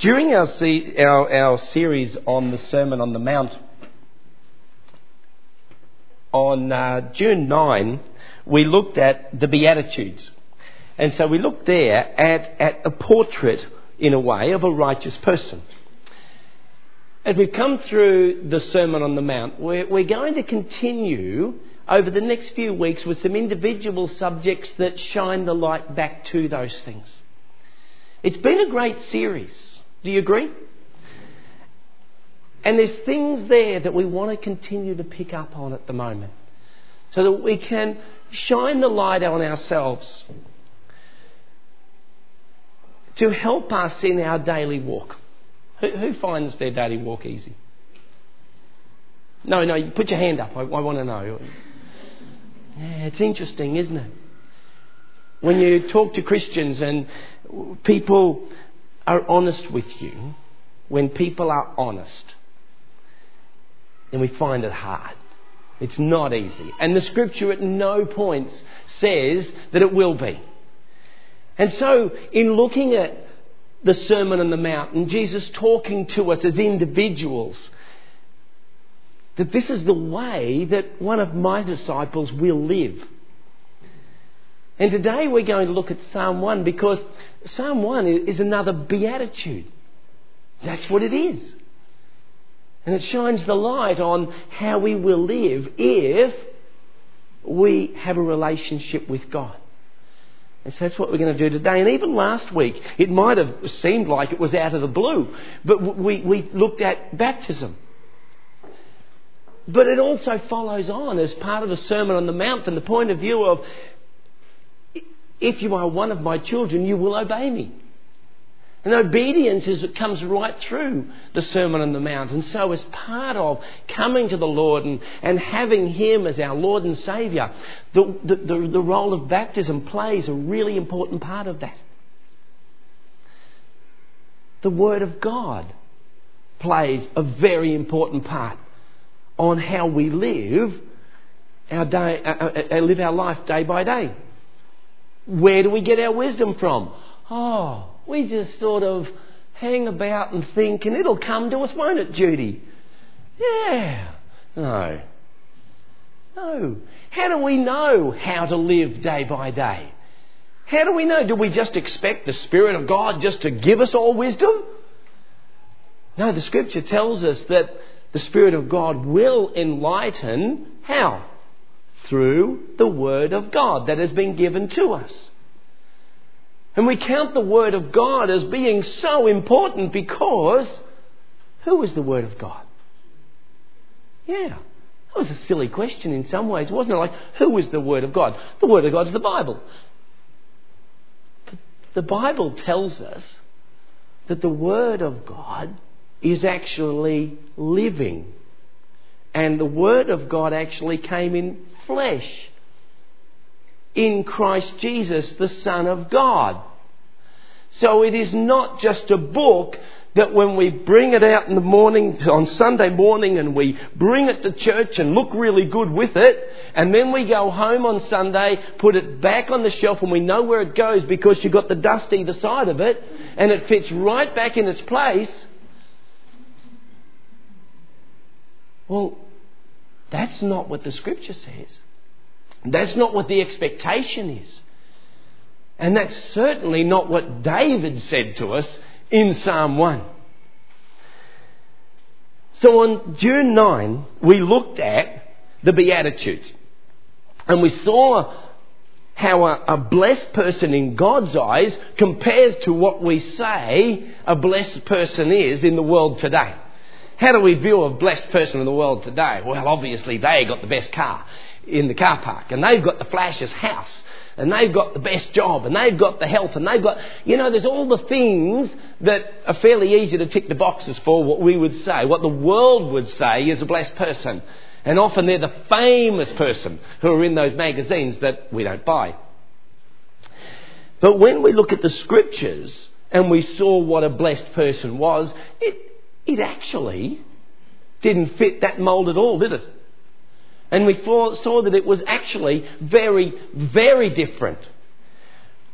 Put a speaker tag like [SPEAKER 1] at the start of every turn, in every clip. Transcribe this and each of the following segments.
[SPEAKER 1] During our, our, our series on the Sermon on the Mount, on uh, June 9, we looked at the Beatitudes. And so we looked there at, at a portrait, in a way, of a righteous person. As we've come through the Sermon on the Mount, we're, we're going to continue over the next few weeks with some individual subjects that shine the light back to those things. It's been a great series. Do you agree? And there's things there that we want to continue to pick up on at the moment so that we can shine the light on ourselves to help us in our daily walk. Who, who finds their daily walk easy? No, no, you put your hand up. I, I want to know. Yeah, it's interesting, isn't it? When you talk to Christians and people are honest with you, when people are honest, then we find it hard. It's not easy. And the scripture at no point says that it will be. And so, in looking at the Sermon on the Mount and Jesus talking to us as individuals, that this is the way that one of my disciples will live. And today we're going to look at Psalm 1 because Psalm 1 is another beatitude. That's what it is. And it shines the light on how we will live if we have a relationship with God. And so that's what we're going to do today. And even last week, it might have seemed like it was out of the blue, but we, we looked at baptism. But it also follows on as part of the Sermon on the Mount from the point of view of if you are one of my children, you will obey me. And obedience is, it comes right through the Sermon on the Mount. And so, as part of coming to the Lord and, and having Him as our Lord and Saviour, the, the, the, the role of baptism plays a really important part of that. The Word of God plays a very important part on how we live our day, uh, uh, uh live our life day by day. Where do we get our wisdom from? Oh, we just sort of hang about and think, and it'll come to us, won't it, Judy? Yeah. No. No. How do we know how to live day by day? How do we know? Do we just expect the Spirit of God just to give us all wisdom? No, the Scripture tells us that the Spirit of God will enlighten how? Through the Word of God that has been given to us. And we count the Word of God as being so important because who is the Word of God? Yeah. That was a silly question in some ways, wasn't it? Like, who is the Word of God? The Word of God is the Bible. But the Bible tells us that the Word of God is actually living. And the Word of God actually came in flesh in Christ Jesus, the Son of God. So it is not just a book that when we bring it out in the morning, on Sunday morning, and we bring it to church and look really good with it, and then we go home on Sunday, put it back on the shelf, and we know where it goes because you've got the dust either side of it, and it fits right back in its place. Well, that's not what the scripture says. That's not what the expectation is. And that's certainly not what David said to us in Psalm 1. So on June 9, we looked at the Beatitudes. And we saw how a, a, blessed person in God's eyes compares to what we say a blessed person is in the world today. How do we view a blessed person in the world today? Well, obviously they got the best car in the car park and they've got the flashiest house and they've got the best job and they've got the health and they've got, you know, there's all the things that are fairly easy to tick the boxes for what we would say, what the world would say is a blessed person. And often they're the famous person who are in those magazines that we don't buy. But when we look at the scriptures and we saw what a blessed person was, it, it actually didn't fit that mould at all, did it? And we saw that it was actually very, very different.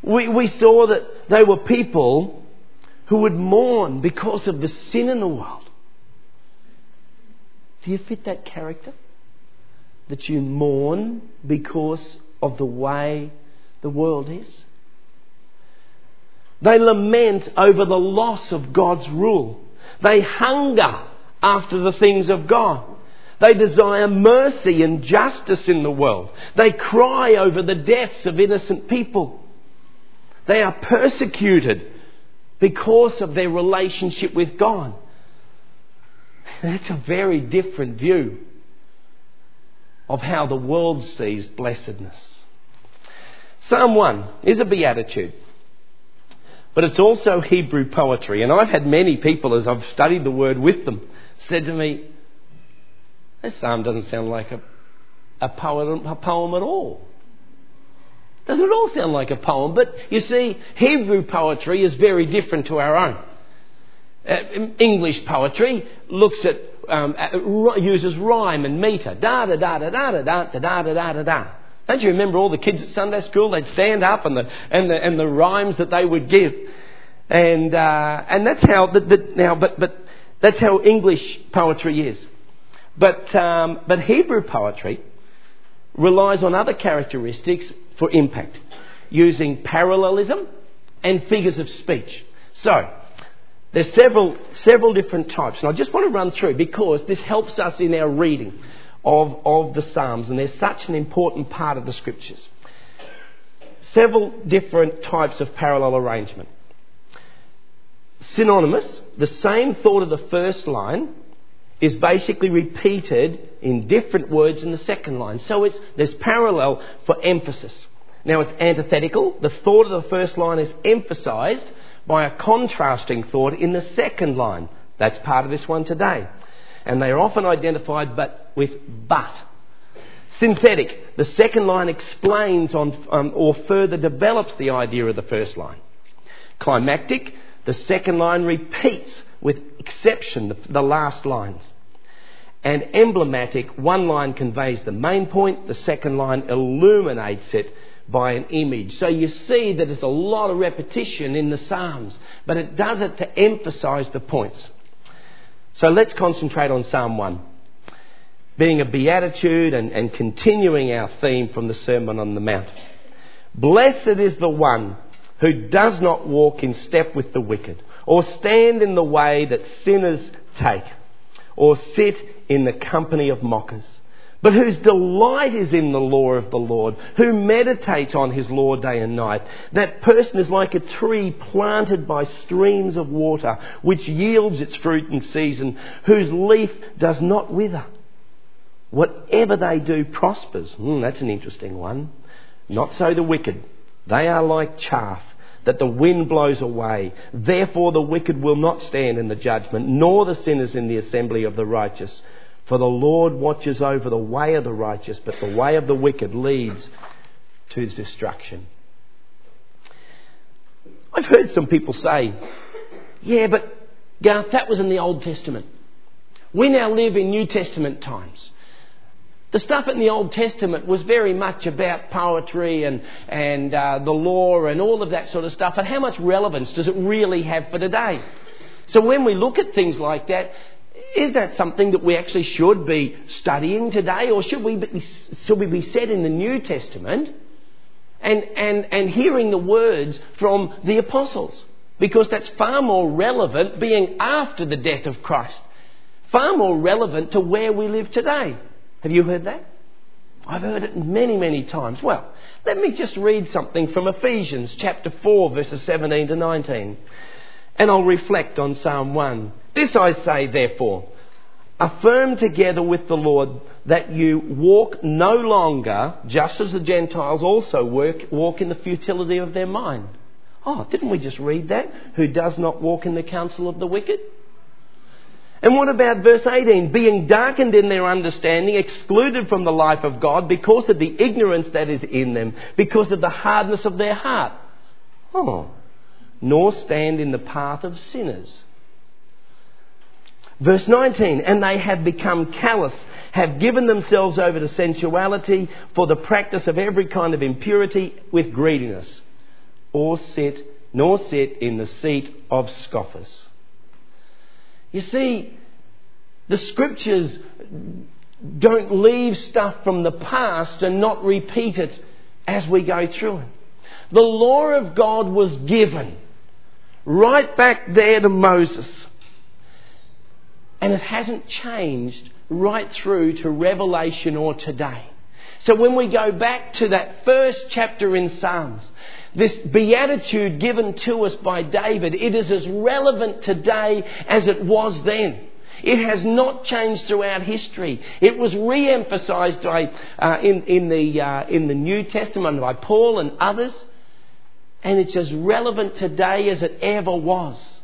[SPEAKER 1] We, we saw that they were people who would mourn because of the sin in the world. Do you fit that character? That you mourn because of the way the world is? They lament over the loss of God's rule. They hunger after the things of God. They desire mercy and justice in the world. They cry over the deaths of innocent people. They are persecuted because of their relationship with God. That's a very different view of how the world sees blessedness. Psalm 1 is a beatitude, but it's also Hebrew poetry. And I've had many people, as I've studied the word with them, said to me, This psalm doesn't sound like a, a, poem, a poem at all. Doesn't it all sound like a poem? But you see, Hebrew poetry is very different to our own. Uh, English poetry looks at, um, uses rhyme and meter. Da da da da da da da da da da da da. Don't you remember all the kids at Sunday school? They'd stand up and the and the, and the rhymes that they would give, and uh, and that's how the, the, now. But but that's how English poetry is. But um, but Hebrew poetry relies on other characteristics for impact, using parallelism and figures of speech. So, there's several, several different types, and I just want to run through because this helps us in our reading of, of the Psalms, and they're such an important part of the Scriptures. Several different types of parallel arrangement. Synonymous, the same thought of the first line is basically repeated in different words in the second line. So it's, there's parallel for emphasis. Now it's antithetical. The thought of the first line is emphasized by a contrasting thought in the second line. That's part of this one today. And they are often identified but with but. Synthetic. The second line explains on, um, or further develops the idea of the first line. Climactic. The second line repeats with exception the, the last lines. And emblematic, one line conveys the main point, the second line illuminates it by an image. So you see that there's a lot of repetition in the Psalms, but it does it to emphasize the points. So let's concentrate on Psalm 1, being a beatitude and, and continuing our theme from the Sermon on the Mount. Blessed is the one who does not walk in step with the wicked or stand in the way that sinners take, or sit in the company of mockers, but whose delight is in the law of the Lord, who meditates on his law day and night. That person is like a tree planted by streams of water, which yields its fruit in season, whose leaf does not wither. Whatever they do prospers. Hmm, that's an interesting one. Not so the wicked. They are like chaff that the wind blows away. Therefore, the wicked will not stand in the judgment, nor the sinners in the assembly of the righteous. For the Lord watches over the way of the righteous, but the way of the wicked leads to his destruction. I've heard some people say, yeah, but Garth, that was in the Old Testament. We now live in New Testament times. The stuff in the Old Testament was very much about poetry and, and uh, the law and all of that sort of stuff. And how much relevance does it really have for today? So when we look at things like that, is that something that we actually should be studying today? Or should we be, should we be set in the New Testament and, and, and hearing the words from the apostles? Because that's far more relevant being after the death of Christ. Far more relevant to where we live today. Have you heard that? I've heard it many, many times. Well, let me just read something from Ephesians chapter 4, verses 17 to 19. And I'll reflect on Psalm 1. This I say, therefore, affirm together with the Lord that you walk no longer, just as the Gentiles also work, walk in the futility of their mind. Oh, didn't we just read that? Who does not walk in the counsel of the wicked? And what about verse 18? Being darkened in their understanding, excluded from the life of God because of the ignorance that is in them, because of the hardness of their heart. Oh, nor stand in the path of sinners. Verse 19, and they have become callous, have given themselves over to sensuality for the practice of every kind of impurity with greediness, or sit nor sit in the seat of scoffers. You see, the scriptures don't leave stuff from the past and not repeat it as we go through it. The law of God was given right back there to Moses. And it hasn't changed right through to Revelation or today. So when we go back to that first chapter in Psalms, this beatitude given to us by David, it is as relevant today as it was then. It has not changed throughout history. It was re-emphasized by, uh, in, in, the, uh, in the New Testament by Paul and others. And it's as relevant today as it ever was.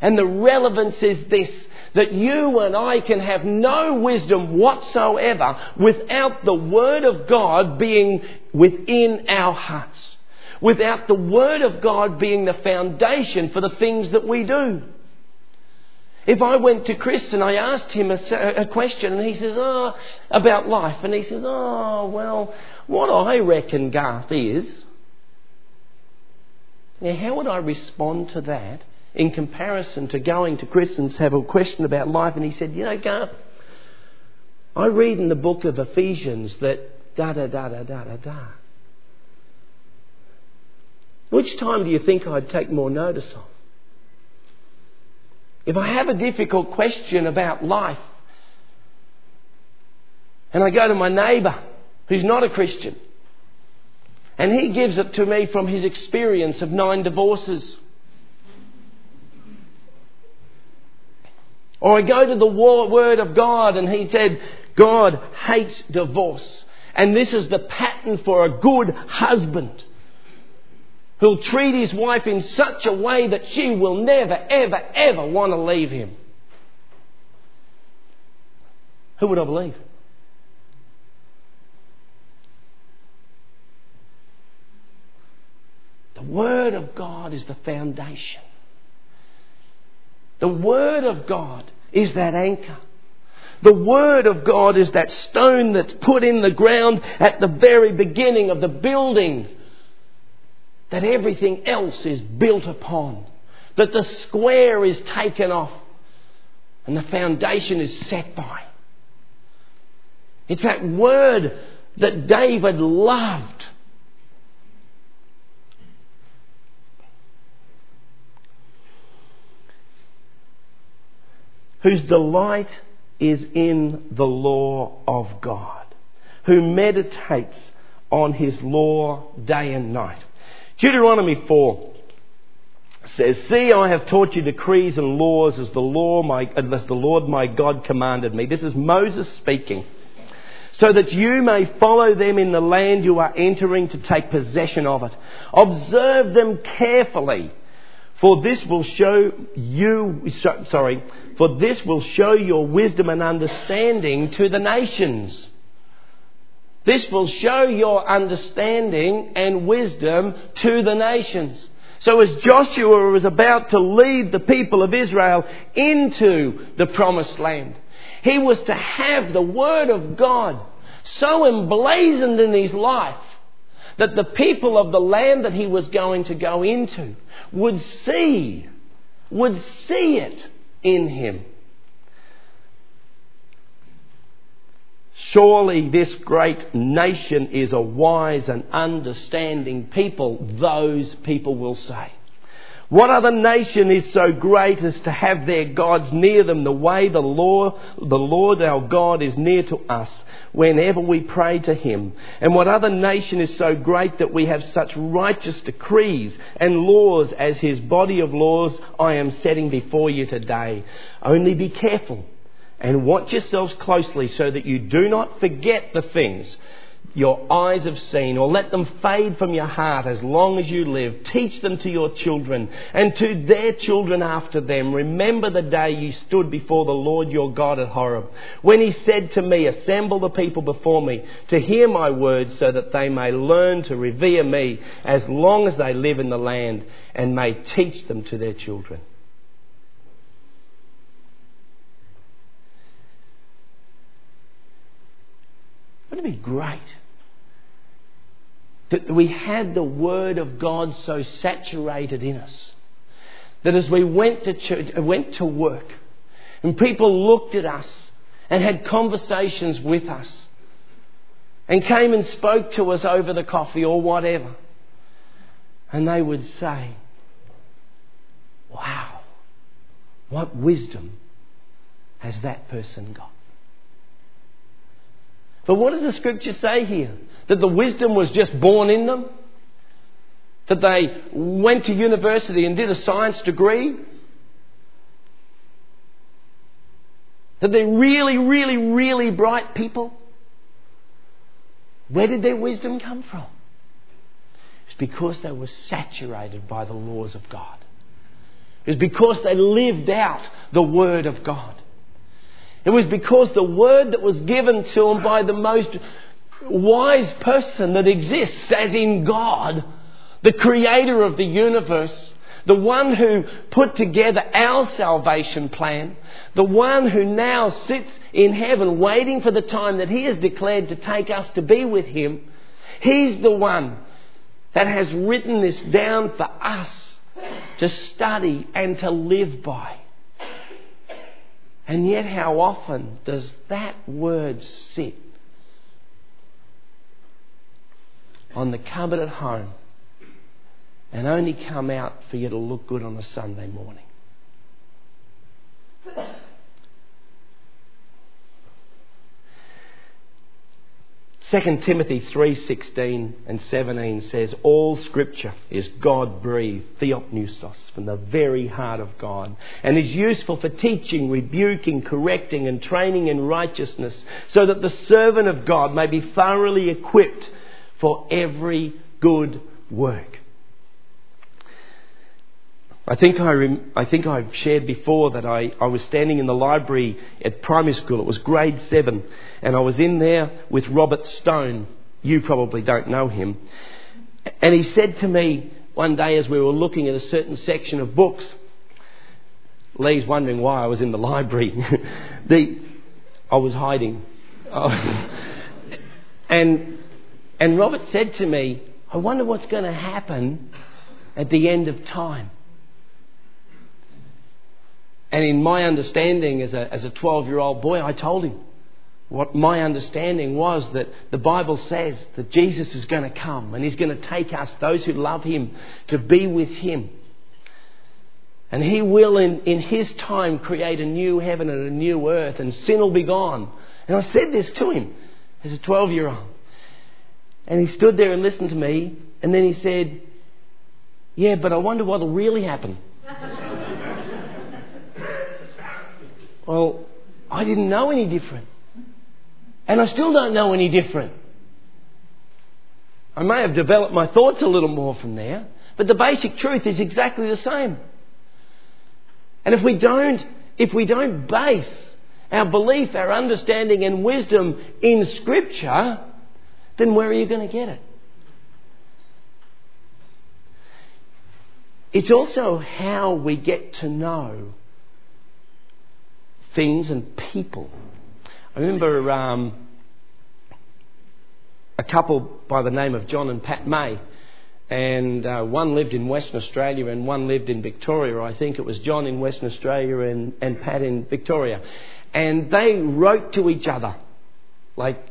[SPEAKER 1] And the relevance is this that you and I can have no wisdom whatsoever without the Word of God being within our hearts. Without the Word of God being the foundation for the things that we do. If I went to Chris and I asked him a, a, question and he says, oh, about life, and he says, oh, well, what I reckon, Garth, is. Now, how would I respond to that in comparison to going to Chris and have a question about life? And he said, you know, Garth, I read in the book of Ephesians that da da da da da da da. Which time do you think I'd take more notice of? If I have a difficult question about life, and I go to my neighbour who's not a Christian, and he gives it to me from his experience of nine divorces. Or I go to the Word of God and he said, God hates divorce. And this is the pattern for a good husband who'll treat his wife in such a way that she will never, ever, ever want to leave him. Who would I believe? The Word of God is the foundation. The Word of God is that anchor. The Word of God is that stone that's put in the ground at the very beginning of the building that everything else is built upon, that the square is taken off and the foundation is set by. It's that word that David loved. Whose delight is in the law of God, who meditates on his law day and night. Deuteronomy 4 says, See, I have taught you decrees and laws as the, law my, as the Lord my God commanded me. This is Moses speaking. So that you may follow them in the land you are entering to take possession of it. Observe them carefully, for this will show you, sorry, for this will show your wisdom and understanding to the nations. This will show your understanding and wisdom to the nations. So as Joshua was about to lead the people of Israel into the promised land, he was to have the word of God so emblazoned in his life that the people of the land that he was going to go into would see, would see it in him. Surely this great nation is a wise and understanding people, those people will say. What other nation is so great as to have their gods near them the way the Lord, the Lord our God is near to us whenever we pray to Him? And what other nation is so great that we have such righteous decrees and laws as His body of laws I am setting before you today? Only be careful and watch yourselves closely so that you do not forget the things your eyes have seen, or let them fade from your heart as long as you live. Teach them to your children and to their children after them. Remember the day you stood before the Lord your God at Horeb, when he said to me, Assemble the people before me to hear my words, so that they may learn to revere me as long as they live in the land, and may teach them to their children. Wouldn't it be great that we had the Word of God so saturated in us that as we went to church, went to work, and people looked at us and had conversations with us, and came and spoke to us over the coffee or whatever, and they would say, "Wow, what wisdom has that person got?" But what does the scripture say here? That the wisdom was just born in them? That they went to university and did a science degree? That they're really, really, really bright people? Where did their wisdom come from? It's because they were saturated by the laws of God. It's because they lived out the Word of God. It was because the word that was given to him by the most wise person that exists, as in God, the creator of the universe, the one who put together our salvation plan, the one who now sits in heaven waiting for the time that he has declared to take us to be with him, he's the one that has written this down for us to study and to live by. And yet, how often does that word sit on the cupboard at home and only come out for you to look good on a Sunday morning? 2 Timothy 3:16 and 17 says all scripture is God-breathed theopneustos from the very heart of God and is useful for teaching, rebuking, correcting and training in righteousness so that the servant of God may be thoroughly equipped for every good work. I think, I, rem- I think I've shared before that I, I was standing in the library at primary school. It was grade seven. And I was in there with Robert Stone. You probably don't know him. And he said to me one day as we were looking at a certain section of books, Lee's wondering why I was in the library. the, I was hiding. and, and Robert said to me, I wonder what's going to happen at the end of time. And in my understanding as a, as a 12 year old boy, I told him what my understanding was that the Bible says that Jesus is going to come and he's going to take us, those who love him, to be with him. And he will, in, in his time, create a new heaven and a new earth, and sin will be gone. And I said this to him as a 12 year old. And he stood there and listened to me, and then he said, Yeah, but I wonder what will really happen. Well, I didn't know any different. And I still don't know any different. I may have developed my thoughts a little more from there, but the basic truth is exactly the same. And if we don't, if we don't base our belief, our understanding and wisdom in Scripture, then where are you going to get it? It's also how we get to know things and people. I remember um, a couple by the name of John and Pat May, and uh, one lived in Western Australia and one lived in Victoria. I think it was John in Western Australia and, and Pat in Victoria. And they wrote to each other, like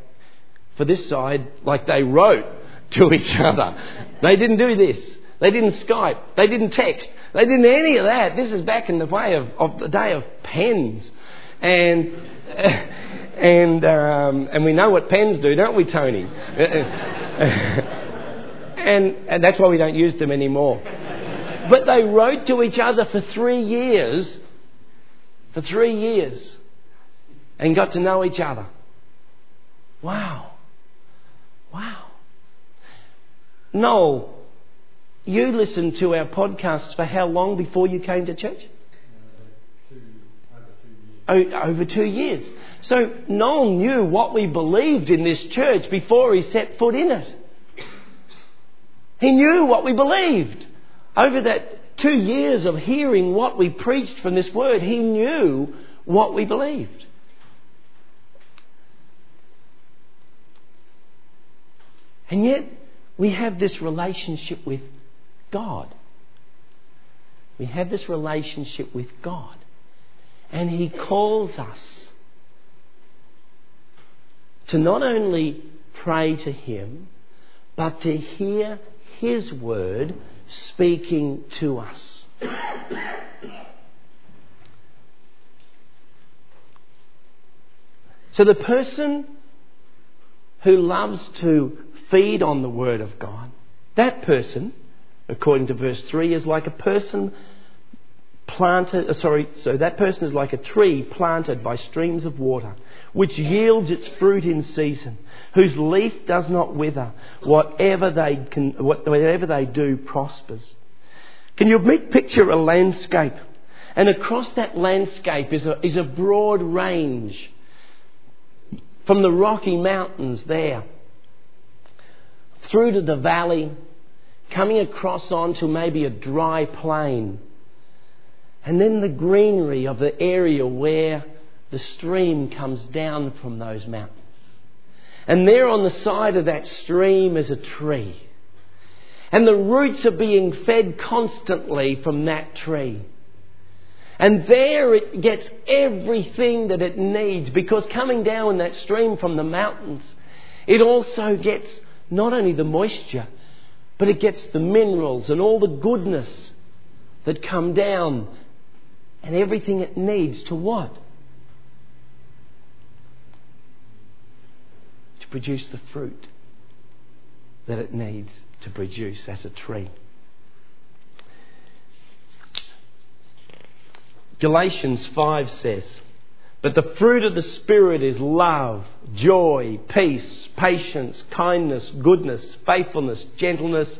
[SPEAKER 1] for this side, like they wrote to each other. They didn't do this. They didn't Skype. They didn't text. They didn't any of that. This is back in the way of, of the day of pens and and um, and we know what pens do, don't we, Tony? and and that's why we don't use them anymore. But they wrote to each other for three years, for three years, and got to know each other. Wow, wow. Noel, you listened to our podcasts for how long before you came to church? Over two years. So Noel knew what we believed in this church before he set foot in it. He knew what we believed. Over that two years of hearing what we preached from this word, he knew what we believed. And yet, we have this relationship with God. We have this relationship with God. And He calls us to not only pray to Him, but to hear His word speaking to us. So the person who loves to feed on the Word of God, that person, according to verse 3, is like a person planted, uh, sorry, so that person is like a tree planted by streams of water, which yields its fruit in season, whose leaf does not wither, whatever they, can, whatever they do prospers. Can you picture a landscape? And across that landscape is a, is a broad range from the Rocky Mountains there through to the valley, coming across onto maybe a dry plain, and then the greenery of the area where the stream comes down from those mountains. And there on the side of that stream is a tree. And the roots are being fed constantly from that tree. And there it gets everything that it needs because coming down in that stream from the mountains, it also gets not only the moisture, but it gets the minerals and all the goodness that come down and everything it needs to what? To produce the fruit that it needs to produce as a tree. Galatians 5 says, but the fruit of the Spirit is love, joy, peace, patience, kindness, goodness, faithfulness, gentleness,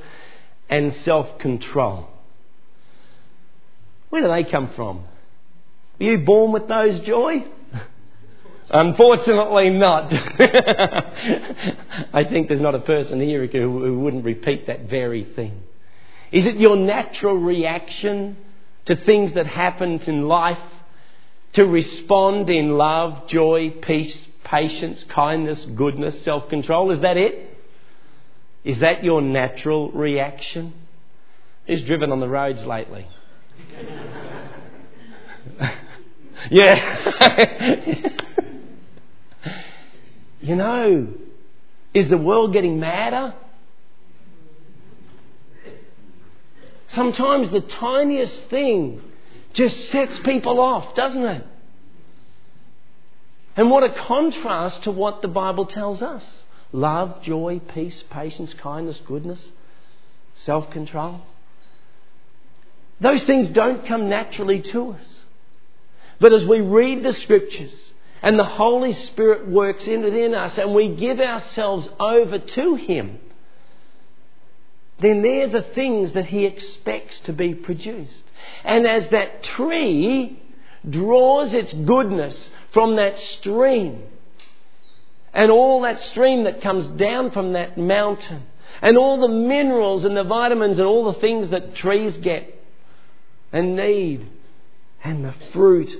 [SPEAKER 1] and self control. Where do they come from? Were you born with those joy? Unfortunately, not. I think there's not a person here who wouldn't repeat that very thing. Is it your natural reaction to things that happen in life to respond in love, joy, peace, patience, kindness, goodness, self control. Is that it? Is that your natural reaction? Who's driven on the roads lately? Yeah. you know, is the world getting madder? Sometimes the tiniest thing just sets people off, doesn't it? And what a contrast to what the Bible tells us love, joy, peace, patience, kindness, goodness, self control. Those things don't come naturally to us. But as we read the scriptures and the Holy Spirit works in within us and we give ourselves over to Him, then they're the things that He expects to be produced. And as that tree draws its goodness from that stream, and all that stream that comes down from that mountain, and all the minerals and the vitamins and all the things that trees get and need, and the fruit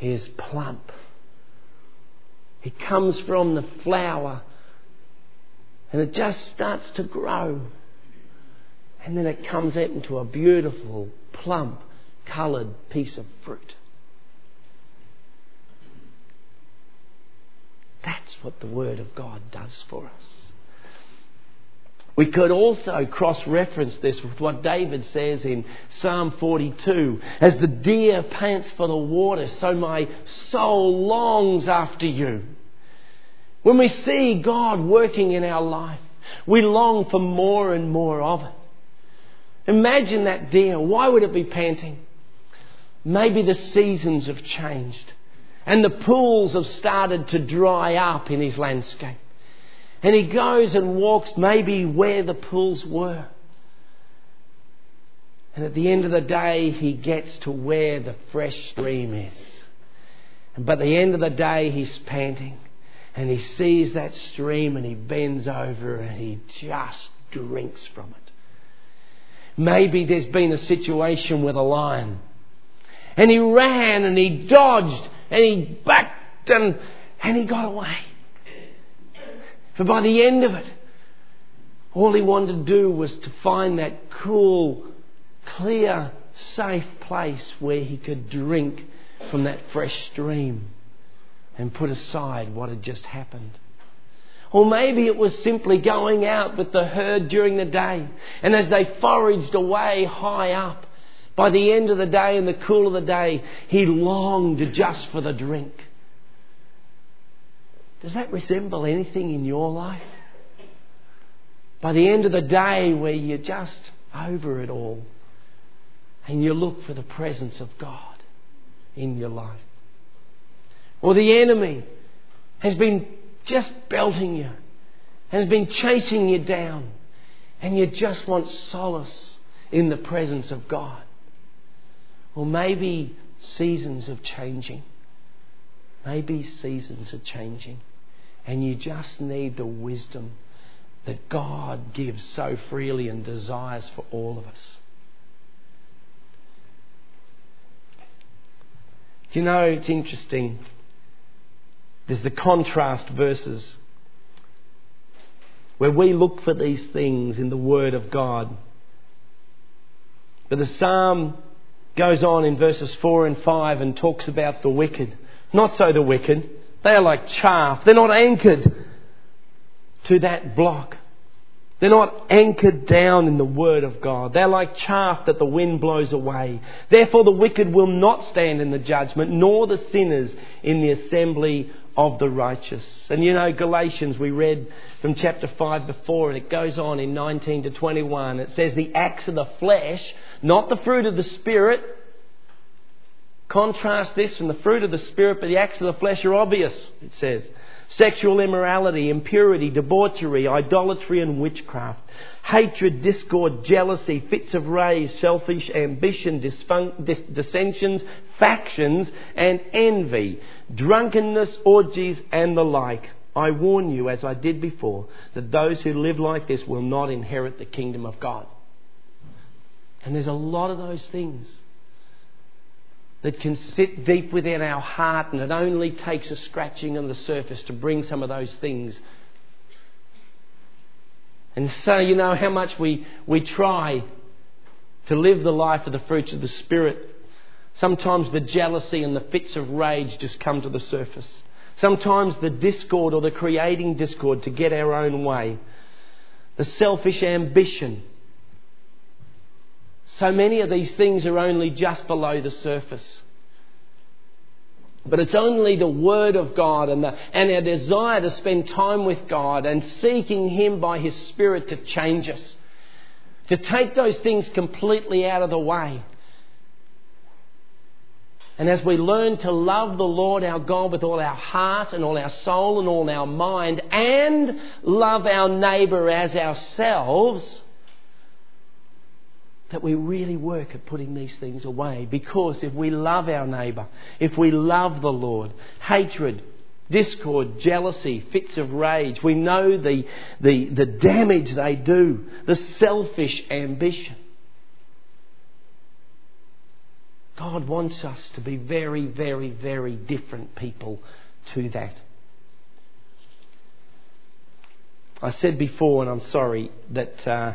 [SPEAKER 1] is plump. It comes from the flower and it just starts to grow. And then it comes out into a beautiful, plump, coloured piece of fruit. That's what the Word of God does for us. We could also cross reference this with what David says in Psalm 42 As the deer pants for the water, so my soul longs after you. When we see God working in our life, we long for more and more of it. Imagine that deer. Why would it be panting? Maybe the seasons have changed and the pools have started to dry up in his landscape. And he goes and walks maybe where the pools were. And at the end of the day, he gets to where the fresh stream is. And by the end of the day, he's panting. And he sees that stream and he bends over and he just drinks from it. Maybe there's been a situation with a lion. And he ran and he dodged and he backed and, and he got away. But by the end of it, All he wanted to do was to find that cool, clear, safe place where he could drink from that fresh stream and put aside what had just happened. Or maybe it was simply going out with the herd during the day, and as they foraged away high up, by the end of the day and the cool of the day, he longed just for the drink. Does that resemble anything in your life? By the end of the day, where you're just over it all and you look for the presence of God in your life. Or the enemy has been just belting you, has been chasing you down, and you just want solace in the presence of God. Or maybe seasons of changing. Maybe seasons are changing, and you just need the wisdom that God gives so freely and desires for all of us. Do you know, it's interesting. There's the contrast verses where we look for these things in the Word of God. But the psalm goes on in verses 4 and 5 and talks about the wicked. Not so the wicked. They are like chaff. They're not anchored to that block. They're not anchored down in the Word of God. They're like chaff that the wind blows away. Therefore, the wicked will not stand in the judgment, nor the sinners in the assembly of the righteous. And you know, Galatians, we read from chapter 5 before, and it goes on in 19 to 21. It says, The acts of the flesh, not the fruit of the Spirit. Contrast this from the fruit of the Spirit, but the acts of the flesh are obvious, it says sexual immorality, impurity, debauchery, idolatry, and witchcraft, hatred, discord, jealousy, fits of rage, selfish ambition, dis- dissensions, factions, and envy, drunkenness, orgies, and the like. I warn you, as I did before, that those who live like this will not inherit the kingdom of God. And there's a lot of those things that can sit deep within our heart, and it only takes a scratching on the surface to bring some of those things. And so, you know, how much we, we try to live the life of the fruits of the Spirit. Sometimes the jealousy and the fits of rage just come to the surface. Sometimes the discord or the creating discord to get our own way. The selfish ambition so many of these things are only just below the surface. But it's only the Word of God and, the, and our desire to spend time with God and seeking Him by His Spirit to change us, to take those things completely out of the way. And as we learn to love the Lord our God with all our heart and all our soul and all our mind, and love our neighbour as ourselves, that we really work at putting these things away. Because if we love our neighbour, if we love the Lord, hatred, discord, jealousy, fits of rage, we know the, the, the damage they do, the selfish ambition. God wants us to be very, very, very different people to that. I said before, and I'm sorry, that. Uh,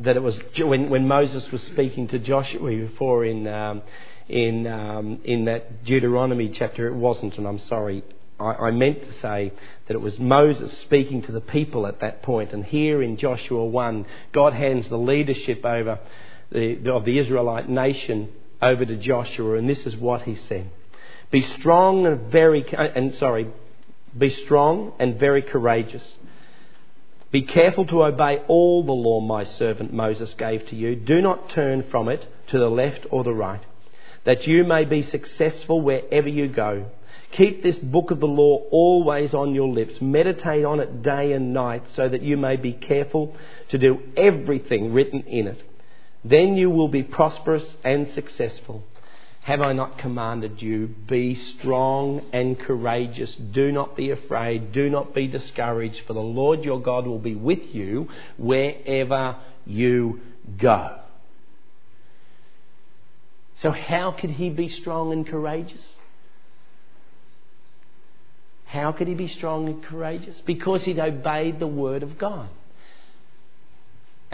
[SPEAKER 1] that it was when, when Moses was speaking to Joshua before in, um, in, um, in that Deuteronomy chapter, it wasn't, and I'm sorry. I, I meant to say that it was Moses speaking to the people at that point. point, and here in Joshua 1, God hands the leadership over the, of the Israelite nation over to Joshua, and this is what he said: "Be strong and very, and sorry, be strong and very courageous." Be careful to obey all the law my servant Moses gave to you. Do not turn from it to the left or the right, that you may be successful wherever you go. Keep this book of the law always on your lips. Meditate on it day and night so that you may be careful to do everything written in it. Then you will be prosperous and successful. Have I not commanded you? Be strong and courageous. Do not be afraid. Do not be discouraged, for the Lord your God will be with you wherever you go. So, how could he be strong and courageous? How could he be strong and courageous? Because he'd obeyed the word of God.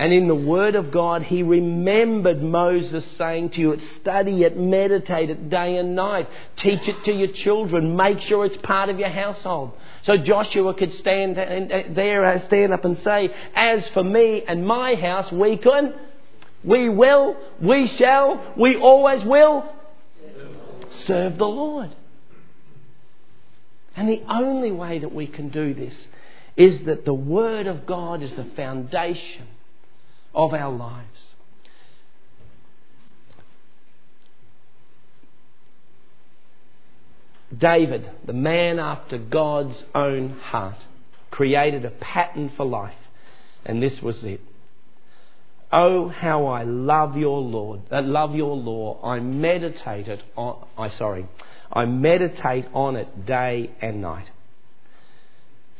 [SPEAKER 1] And in the Word of God, he remembered Moses saying to you, study it, meditate it day and night, teach it to your children, make sure it's part of your household. So Joshua could stand there, uh, stand up and say, As for me and my house, we can, we will, we shall, we always will serve the Lord. And the only way that we can do this is that the Word of God is the foundation of our lives. David, the man after God's own heart, created a pattern for life, and this was it. Oh, how I love your Lord, I uh, love your law. I meditate it on, I sorry, I meditate on it day and night.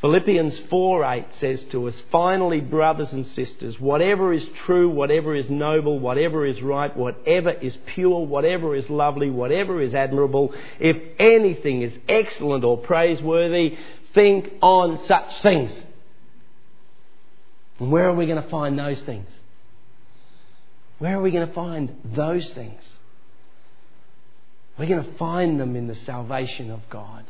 [SPEAKER 1] Philippians 4 8 says to us, Finally, brothers and sisters, whatever is true, whatever is noble, whatever is right, whatever is pure, whatever is lovely, whatever is admirable, if anything is excellent or praiseworthy, think on such things. And where are we going to find those things? Where are we going to find those things? We're going to find them in the salvation of God.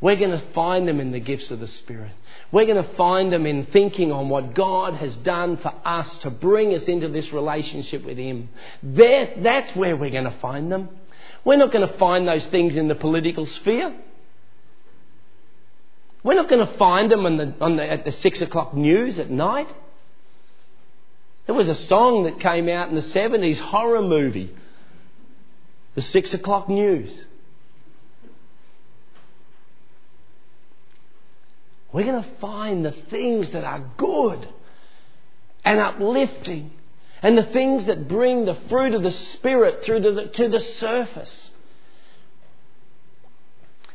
[SPEAKER 1] We're going to find them in the gifts of the Spirit. We're going to find them in thinking on what God has done for us to bring us into this relationship with Him. There, that's where we're going to find them. We're not going to find those things in the political sphere. We're not going to find them the, the, at the six o'clock news at night. There was a song that came out in the 70s, horror movie, the six o'clock news. We're going to find the things that are good and uplifting and the things that bring the fruit of the Spirit through to the, to the surface.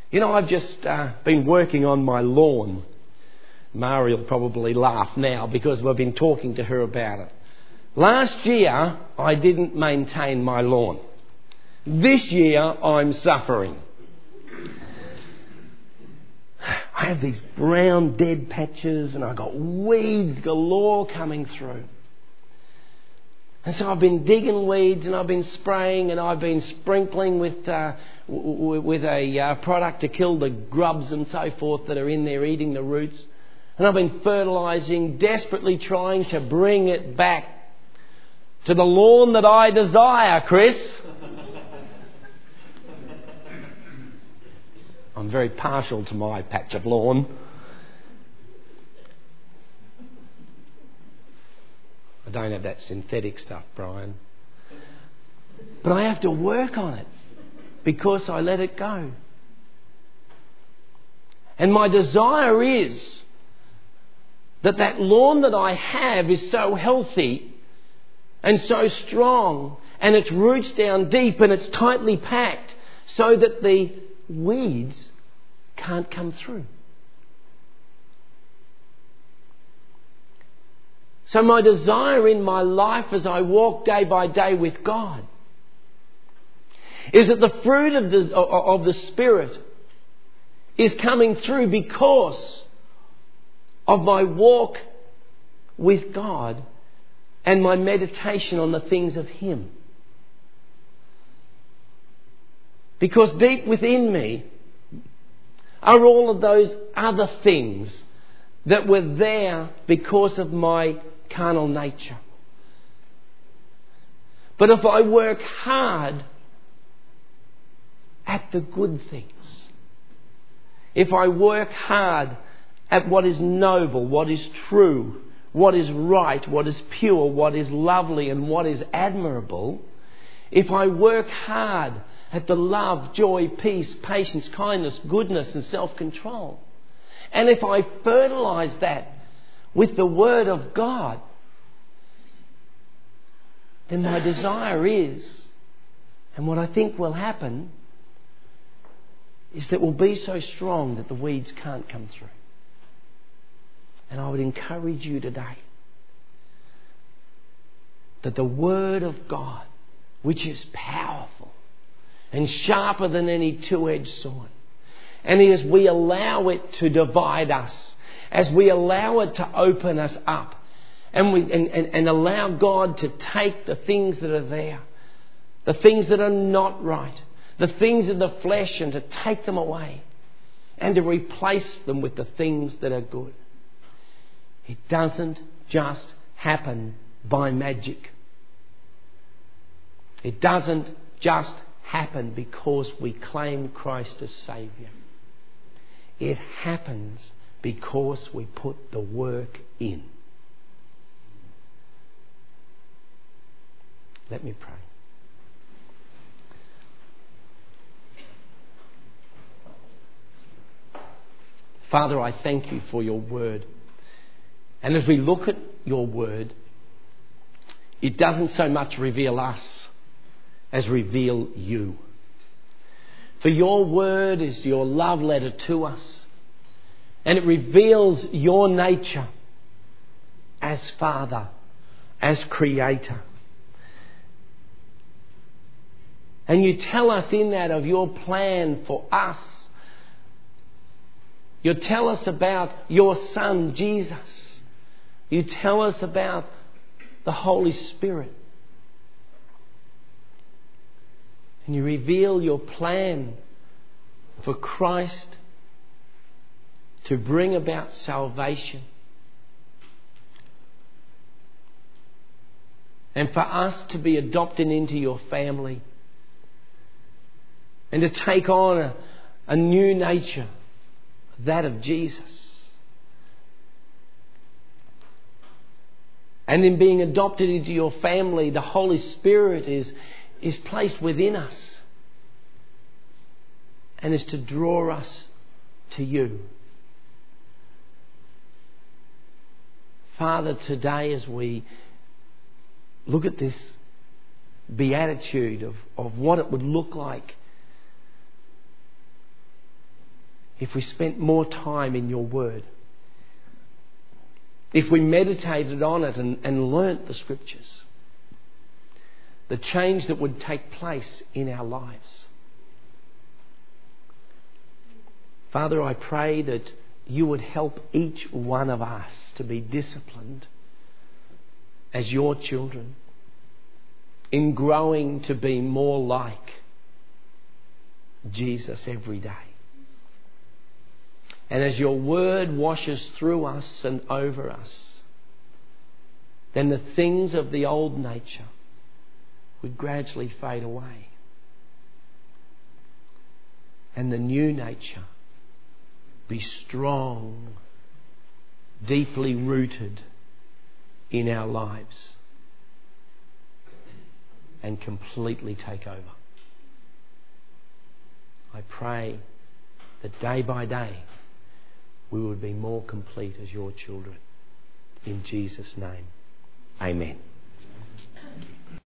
[SPEAKER 1] You know, I've just uh, been working on my lawn. Mari will probably laugh now because we've been talking to her about it. Last year, I didn't maintain my lawn. This year, I'm suffering. I have these brown dead patches and I've got weeds galore coming through. And so I've been digging weeds and I've been spraying and I've been sprinkling with, uh, w- with a uh, product to kill the grubs and so forth that are in there eating the roots. And I've been fertilising, desperately trying to bring it back to the lawn that I desire, Chris. I'm very partial to my patch of lawn. I don't have that synthetic stuff, Brian. But I have to work on it because I let it go. And my desire is that that lawn that I have is so healthy and so strong and its roots down deep and it's tightly packed so that the weeds can't come through. So, my desire in my life as I walk day by day with God is that the fruit of the, of the Spirit is coming through because of my walk with God and my meditation on the things of Him. Because deep within me are all of those other things that were there because of my carnal nature. But if I work hard at the good things, if I work hard at what is noble, what is true, what is right, what is pure, what is lovely, and what is admirable, if I work hard at the love, joy, peace, patience, kindness, goodness, and self control. And if I fertilize that with the Word of God, then my desire is, and what I think will happen, is that we'll be so strong that the weeds can't come through. And I would encourage you today that the Word of God, which is powerful, and sharper than any two edged sword. And as we allow it to divide us, as we allow it to open us up, and, we, and, and, and allow God to take the things that are there, the things that are not right, the things of the flesh, and to take them away and to replace them with the things that are good. It doesn't just happen by magic. It doesn't just happen because we claim Christ as Saviour. It happens because we put the work in. Let me pray. Father, I thank you for your word. And as we look at your word, it doesn't so much reveal us as reveal you. For your word is your love letter to us, and it reveals your nature as Father, as Creator. And you tell us in that of your plan for us. You tell us about your Son, Jesus. You tell us about the Holy Spirit. And you reveal your plan for Christ to bring about salvation. And for us to be adopted into your family and to take on a, a new nature, that of Jesus. And in being adopted into your family, the Holy Spirit is, is placed within us and is to draw us to you. Father, today as we look at this beatitude of, of what it would look like if we spent more time in your word, if we meditated on it and, and learnt the scriptures, the change that would take place in our lives. Father, I pray that you would help each one of us to be disciplined as your children in growing to be more like Jesus every day. And as your word washes through us and over us, then the things of the old nature would gradually fade away. And the new nature be strong, deeply rooted in our lives, and completely take over. I pray that day by day we would be more complete as your children. In Jesus' name, amen.